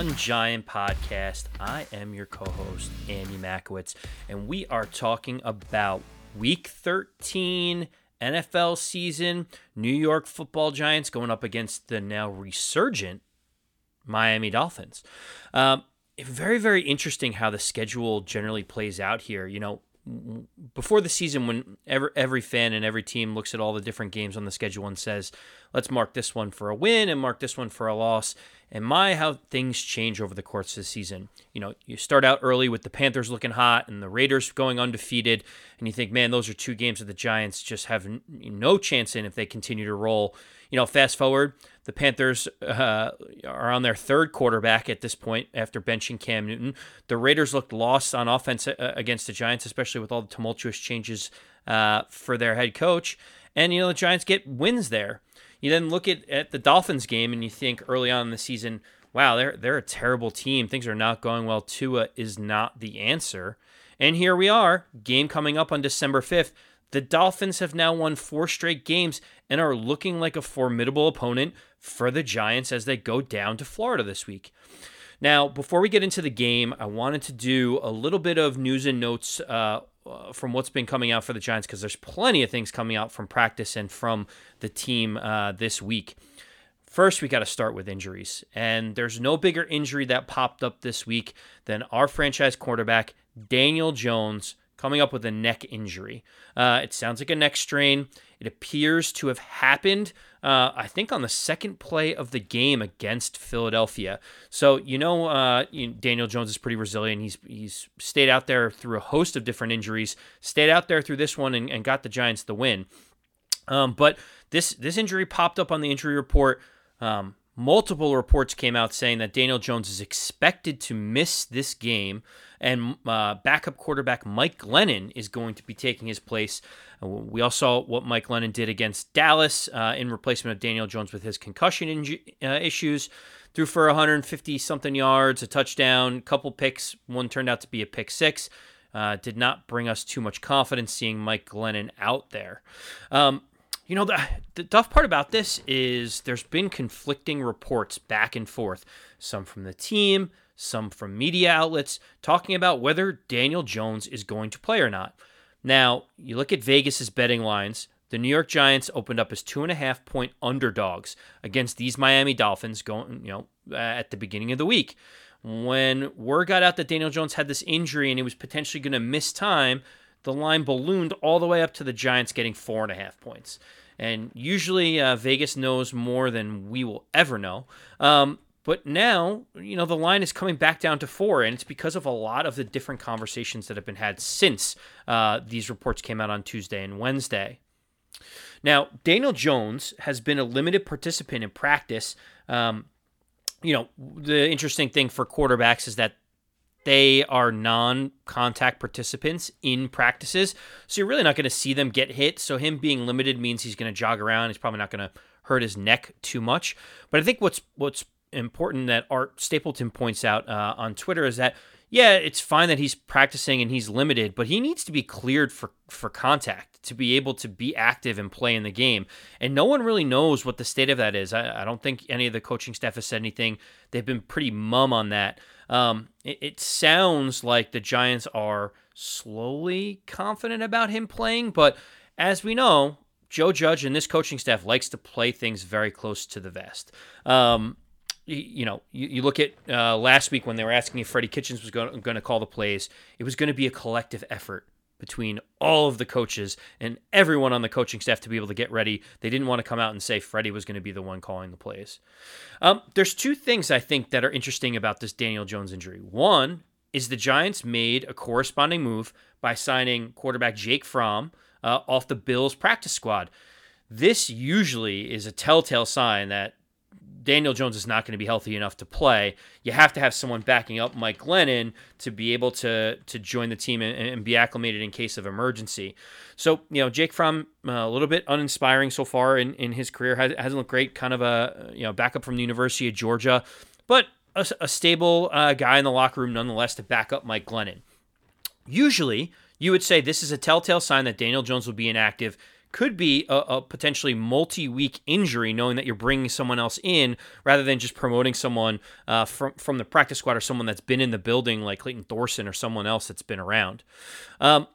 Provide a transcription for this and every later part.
One Giant Podcast. I am your co host, Andy Makowitz, and we are talking about week 13 NFL season. New York football giants going up against the now resurgent Miami Dolphins. Um, very, very interesting how the schedule generally plays out here. You know, before the season when every, every fan and every team looks at all the different games on the schedule and says let's mark this one for a win and mark this one for a loss and my how things change over the course of the season you know you start out early with the panthers looking hot and the raiders going undefeated and you think man those are two games that the giants just have no chance in if they continue to roll you know fast forward the Panthers uh, are on their third quarterback at this point after benching Cam Newton. The Raiders looked lost on offense uh, against the Giants, especially with all the tumultuous changes uh, for their head coach. And, you know, the Giants get wins there. You then look at, at the Dolphins game and you think early on in the season, wow, they're, they're a terrible team. Things are not going well. Tua is not the answer. And here we are, game coming up on December 5th. The Dolphins have now won four straight games and are looking like a formidable opponent for the Giants as they go down to Florida this week. Now, before we get into the game, I wanted to do a little bit of news and notes uh, uh from what's been coming out for the Giants because there's plenty of things coming out from practice and from the team uh, this week. First, we got to start with injuries. And there's no bigger injury that popped up this week than our franchise quarterback, Daniel Jones, coming up with a neck injury. Uh, it sounds like a neck strain. It appears to have happened, uh, I think, on the second play of the game against Philadelphia. So you know, uh, you Daniel Jones is pretty resilient. He's he's stayed out there through a host of different injuries. Stayed out there through this one and, and got the Giants the win. Um, but this this injury popped up on the injury report. Um, multiple reports came out saying that Daniel Jones is expected to miss this game and uh, backup quarterback Mike Glennon is going to be taking his place. Uh, we all saw what Mike Glennon did against Dallas uh, in replacement of Daniel Jones with his concussion uh, issues. Threw for 150 something yards, a touchdown, couple picks. One turned out to be a pick six. Uh, did not bring us too much confidence seeing Mike Glennon out there. Um, you know, the, the tough part about this is there's been conflicting reports back and forth, some from the team, some from media outlets, talking about whether Daniel Jones is going to play or not. Now, you look at Vegas's betting lines. The New York Giants opened up as two and a half point underdogs against these Miami Dolphins going, you know, uh, at the beginning of the week. When word got out that Daniel Jones had this injury and he was potentially going to miss time, the line ballooned all the way up to the Giants getting four and a half points. And usually uh, Vegas knows more than we will ever know. Um, but now, you know, the line is coming back down to four, and it's because of a lot of the different conversations that have been had since uh, these reports came out on Tuesday and Wednesday. Now, Daniel Jones has been a limited participant in practice. Um, you know, the interesting thing for quarterbacks is that they are non contact participants in practices. So you're really not going to see them get hit. So him being limited means he's going to jog around. He's probably not going to hurt his neck too much. But I think what's what's important that Art Stapleton points out uh, on Twitter is that yeah, it's fine that he's practicing and he's limited, but he needs to be cleared for for contact to be able to be active and play in the game. And no one really knows what the state of that is. I, I don't think any of the coaching staff has said anything. They've been pretty mum on that. Um, it, it sounds like the Giants are slowly confident about him playing, but as we know, Joe Judge and this coaching staff likes to play things very close to the vest. Um, you know, you, you look at uh, last week when they were asking if Freddie Kitchens was going, to call the plays, it was going to be a collective effort between all of the coaches and everyone on the coaching staff to be able to get ready. They didn't want to come out and say Freddie was going to be the one calling the plays. Um, there's two things I think that are interesting about this Daniel Jones injury. One is the Giants made a corresponding move by signing quarterback Jake Fromm uh, off the Bills practice squad. This usually is a telltale sign that Daniel Jones is not going to be healthy enough to play. You have to have someone backing up Mike Glennon to be able to to join the team and, and be acclimated in case of emergency. So you know, Jake Fromm uh, a little bit uninspiring so far in, in his career has, hasn't looked great. Kind of a you know backup from the University of Georgia, but a, a stable uh, guy in the locker room nonetheless to back up Mike Glennon. Usually, you would say this is a telltale sign that Daniel Jones will be inactive could be a, a potentially multi-week injury, knowing that you're bringing someone else in rather than just promoting someone uh, from from the practice squad or someone that's been in the building, like Clayton Thorson or someone else that's been around. Um,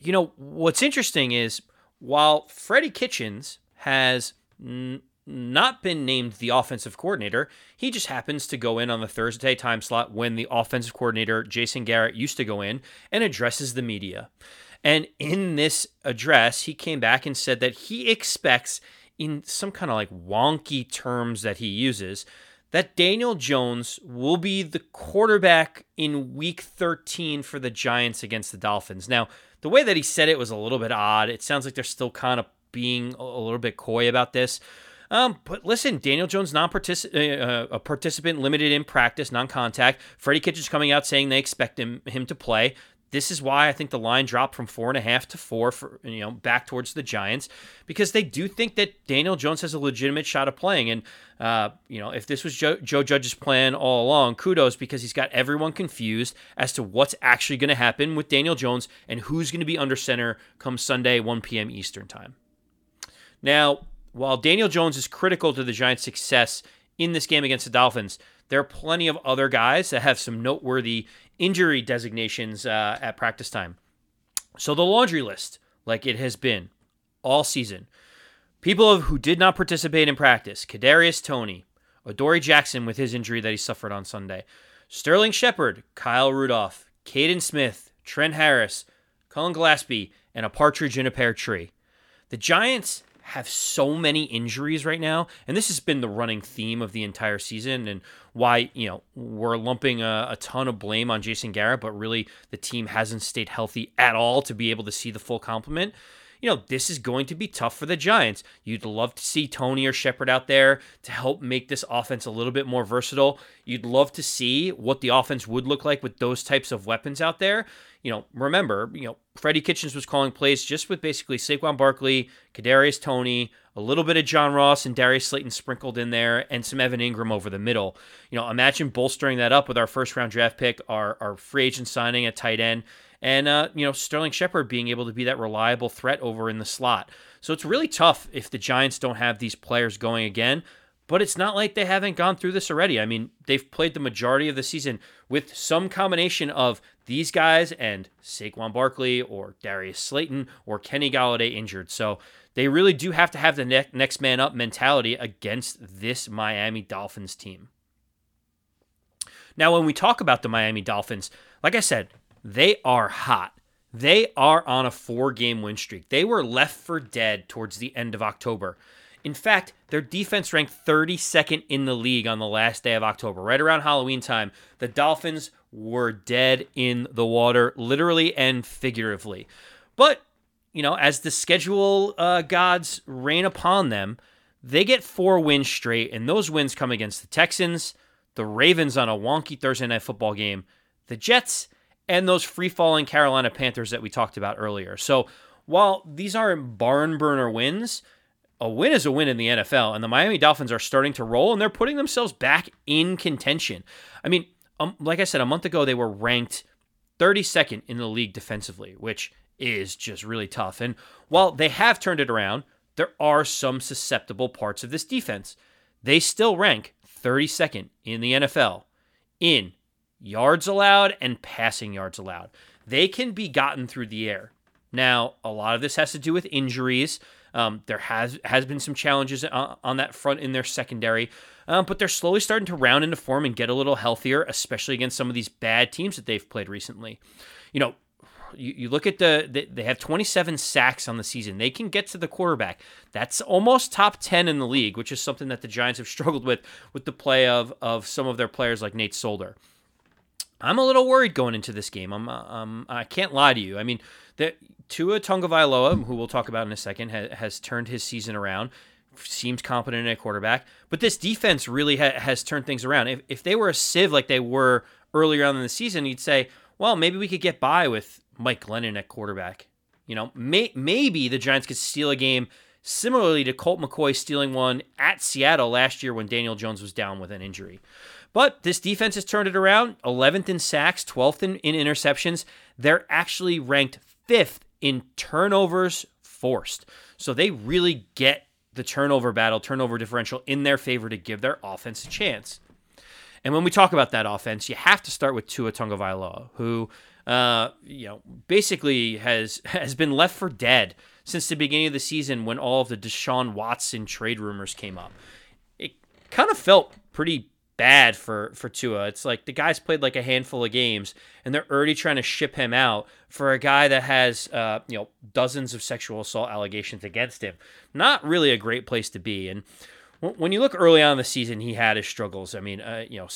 you know what's interesting is while Freddie Kitchens has n- not been named the offensive coordinator. He just happens to go in on the Thursday time slot when the offensive coordinator, Jason Garrett, used to go in and addresses the media. And in this address, he came back and said that he expects, in some kind of like wonky terms that he uses, that Daniel Jones will be the quarterback in week 13 for the Giants against the Dolphins. Now, the way that he said it was a little bit odd. It sounds like they're still kind of being a little bit coy about this. Um, but listen, Daniel Jones, non-participant, uh, a participant limited in practice, non-contact. Freddie Kitchens coming out saying they expect him him to play. This is why I think the line dropped from four and a half to four for you know back towards the Giants because they do think that Daniel Jones has a legitimate shot of playing. And uh, you know if this was Joe, Joe Judge's plan all along, kudos because he's got everyone confused as to what's actually going to happen with Daniel Jones and who's going to be under center come Sunday 1 p.m. Eastern time. Now while Daniel Jones is critical to the Giants' success in this game against the Dolphins, there are plenty of other guys that have some noteworthy injury designations uh, at practice time. So the laundry list, like it has been all season, people who did not participate in practice: Kadarius Toney, Adoree Jackson with his injury that he suffered on Sunday, Sterling Shepard, Kyle Rudolph, Kaden Smith, Trent Harris, Cullen Gillaspia, and a partridge in a pear tree. The Giants have so many injuries right now, and this has been the running theme of the entire season, and why you know we're lumping a, a, ton of blame on Jason Garrett, but really the team hasn't stayed healthy at all to be able to see the full complement. You know, this is going to be tough for the Giants. You'd love to see Toney or Shepard out there to help make this offense a little bit more versatile. You'd love to see what the offense would look like with those types of weapons out there you know, remember, you know, Freddie Kitchens was calling plays just with basically Saquon Barkley, Kadarius Toney, a little bit of John Ross and Darius Slayton sprinkled in there, and some Evan Engram over the middle. You know, imagine bolstering that up with our first round draft pick, our our free agent signing at tight end, and uh, you know Sterling Shepard being able to be that reliable threat over in the slot. So it's really tough if the Giants don't have these players going again. But it's not like they haven't gone through this already. I mean, they've played the majority of the season with some combination of these guys and Saquon Barkley or Darius Slayton or Kenny Golladay injured. So they really do have to have the ne- next man up mentality against this Miami Dolphins team. Now, when we talk about the Miami Dolphins, like I said, they are hot. They are on a four game win streak. They were left for dead towards the end of October. In fact, their defense ranked 32nd in the league on the last day of October. Right around Halloween time, the Dolphins were dead in the water, literally and figuratively. But, you know, as the schedule uh, gods rain upon them, they get four wins straight, and those wins come against the Texans, the Ravens on a wonky Thursday night football game, the Jets, and those free falling Carolina Panthers that we talked about earlier. So while these aren't barn burner wins, a win is a win in the NFL, and the Miami Dolphins are starting to roll, and they're putting themselves back in contention. I mean, um, like I said, a month ago they were ranked 32nd in the league defensively, which is just really tough. And while they have turned it around, there are some susceptible parts of this defense. They still rank 32nd in the NFL in yards allowed and passing yards allowed. They can be gotten through the air. Now, a lot of this has to do with injuries. Um, there has has been some challenges on, on that front in their secondary, um, but they're slowly starting to round into form and get a little healthier, especially against some of these bad teams that they've played recently. You know, you, you look at the, the, they have 27 sacks on the season. They can get to the quarterback. That's almost top 10 in the league, which is something that the Giants have struggled with with the play of of some of their players like Nate Solder. I'm a little worried going into this game. I'm um, I can't lie to you. I mean, the Tua Tagovailoa, who we'll talk about in a second, has, has turned his season around. Seems competent at quarterback, but this defense really ha- has turned things around. If, if they were a sieve like they were earlier on in the season, you'd say, well, maybe we could get by with Mike Glennon at quarterback. You know, may- maybe the Giants could steal a game similarly to Colt McCoy stealing one at Seattle last year when Daniel Jones was down with an injury. But this defense has turned it around 11th in sacks, 12th in, in interceptions. They're actually ranked fifth in turnovers forced. So they really get the turnover battle, turnover differential in their favor to give their offense a chance. And when we talk about that offense, you have to start with Tua Tagovailoa, who uh, you know basically has has been left for dead since the beginning of the season when all of the Deshaun Watson trade rumors came up. It kind of felt pretty bad for for Tua. It's like the guy's played like a handful of games, and they're already trying to ship him out for a guy that has uh, you know dozens of sexual assault allegations against him. Not really a great place to be. And when you look early on in the season, he had his struggles. I mean, uh, you know,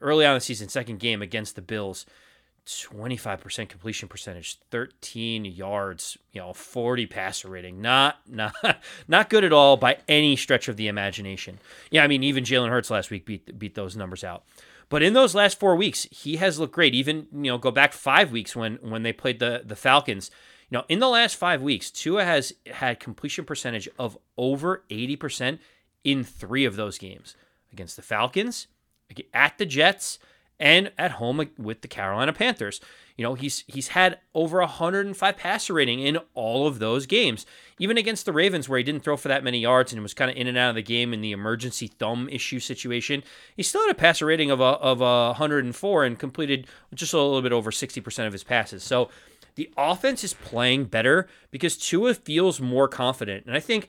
early on in the season, second game against the Bills. 25% completion percentage, 13 yards, you know, 40 passer rating. Not not not good at all by any stretch of the imagination. Yeah, I mean even Jalen Hurts last week beat beat those numbers out. But in those last 4 weeks, he has looked great. Even, you know, go back 5 weeks when when they played the the Falcons. You know, in the last 5 weeks, Tua has had completion percentage of over 80% in 3 of those games. Against the Falcons, at the Jets, and at home with the Carolina Panthers. You know, he's he's had over 105 passer rating in all of those games. Even against the Ravens, where he didn't throw for that many yards and was kind of in and out of the game in the emergency thumb issue situation, he still had a passer rating of a, of a 104 and completed just a little bit over 60% of his passes. So the offense is playing better because Tua feels more confident. And I think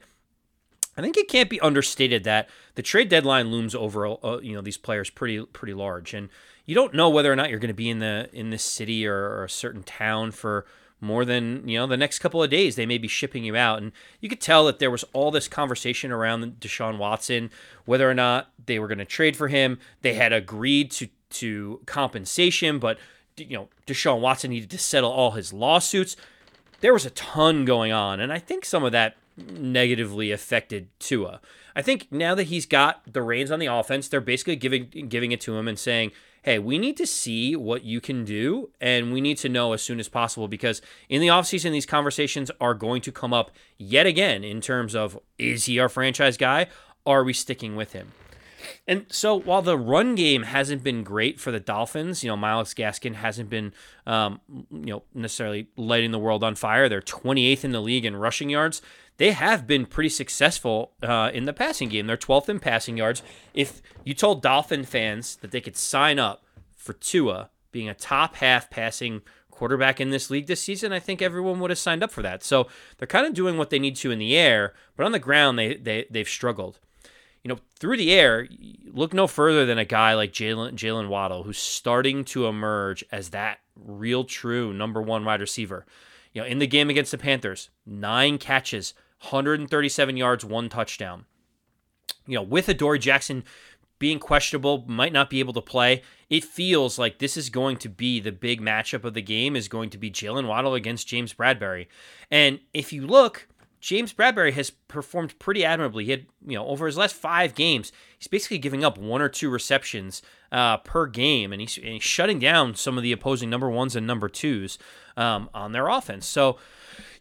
I think it can't be understated that the trade deadline looms over uh, you know these players pretty pretty large and you don't know whether or not you're going to be in the in this city or, or, a certain town for more than you know the next couple of days. They may be shipping you out, and you could tell that there was all this conversation around Deshaun Watson, whether or not they were going to trade for him. They had agreed to to compensation, but you know Deshaun Watson needed to settle all his lawsuits. There was a ton going on, and I think some of that negatively affected Tua. I think now that he's got the reins on the offense, they're basically giving giving it to him and saying, hey, we need to see what you can do and we need to know as soon as possible because in the offseason, these conversations are going to come up yet again in terms of is he our franchise guy? Are we sticking with him? And so while the run game hasn't been great for the Dolphins, you know, Myles Gaskin hasn't been, um, you know, necessarily lighting the world on fire. They're 28th in the league in rushing yards they have been pretty successful uh, in the passing game. They're 12th in passing yards. If you told Dolphin fans that they could sign up for Tua being a top half passing quarterback in this league this season, I think everyone would have signed up for that. So they're kind of doing what they need to in the air, but on the ground they, they they've struggled. You know, through the air, look no further than a guy like Jalen Jalen Waddle, who's starting to emerge as that real true number one wide receiver. You know, in the game against the Panthers, nine catches, 137 yards, one touchdown. You know, with Adoree Jackson being questionable, might not be able to play, it feels like this is going to be the big matchup of the game is going to be Jalen Waddle against James Bradberry. And if you look, James Bradberry has performed pretty admirably. He had, you know, over his last five games, he's basically giving up one or two receptions uh, per game, and he's, and he's, shutting down some of the opposing number ones and number twos um, on their offense. So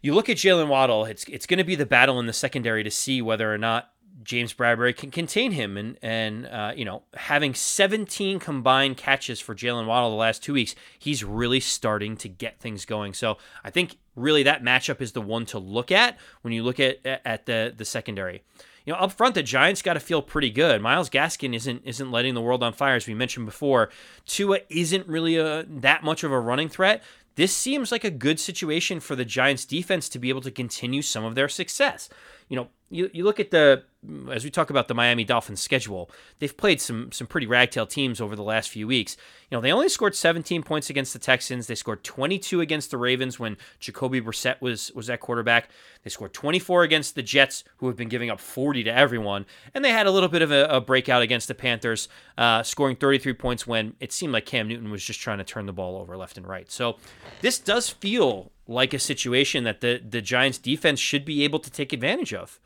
you look at Jalen Waddle, it's it's going to be the battle in the secondary to see whether or not James Bradberry can contain him. And and uh, you know, having 17 combined catches for Jalen Waddle the last two weeks, he's really starting to get things going. So I think really that matchup is the one to look at when you look at at the the secondary. You know, up front, the Giants got to feel pretty good. Myles Gaskin isn't isn't letting the world on fire, as we mentioned before. Tua isn't really a, that much of a running threat this seems like a good situation for the Giants defense to be able to continue some of their success. You know, you, you look at the as we talk about the Miami Dolphins schedule, they've played some some pretty ragtail teams over the last few weeks. You know, they only scored 17 points against the Texans. They scored 22 against the Ravens when Jacoby Brissett was was at quarterback. They scored 24 against the Jets, who have been giving up 40 to everyone, and they had a little bit of a, a breakout against the Panthers, uh, scoring 33 points when it seemed like Cam Newton was just trying to turn the ball over left and right. So this does feel like a situation that the the Giants defense should be able to take advantage of.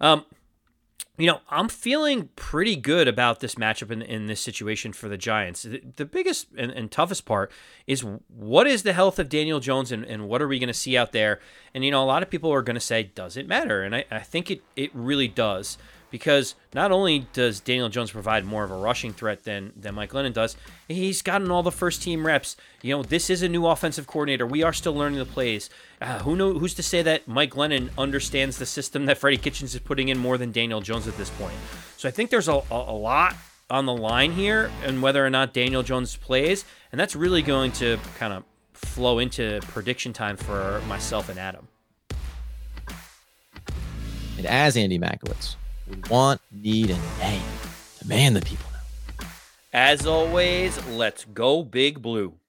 Um, you know, I'm feeling pretty good about this matchup in, in this situation for the Giants. The, the biggest and, and, toughest part is what is the health of Daniel Jones and, and what are we going to see out there? And, you know, a lot of people are going to say, does it matter? And I, I think it, it really does because not only does Daniel Jones provide more of a rushing threat than than Mike Glennon does, he's gotten all the first team reps. You know, this is a new offensive coordinator. We are still learning the plays. Uh, who know who's to say that Mike Glennon understands the system that Freddie Kitchens is putting in more than Daniel Jones at this point? So I think there's a, a, a lot on the line here and whether or not Daniel Jones plays, and that's really going to kind of flow into prediction time for myself and Adam. And as Andy Makowitz, we want, need, and name. Demand the people know. As always, let's go big blue.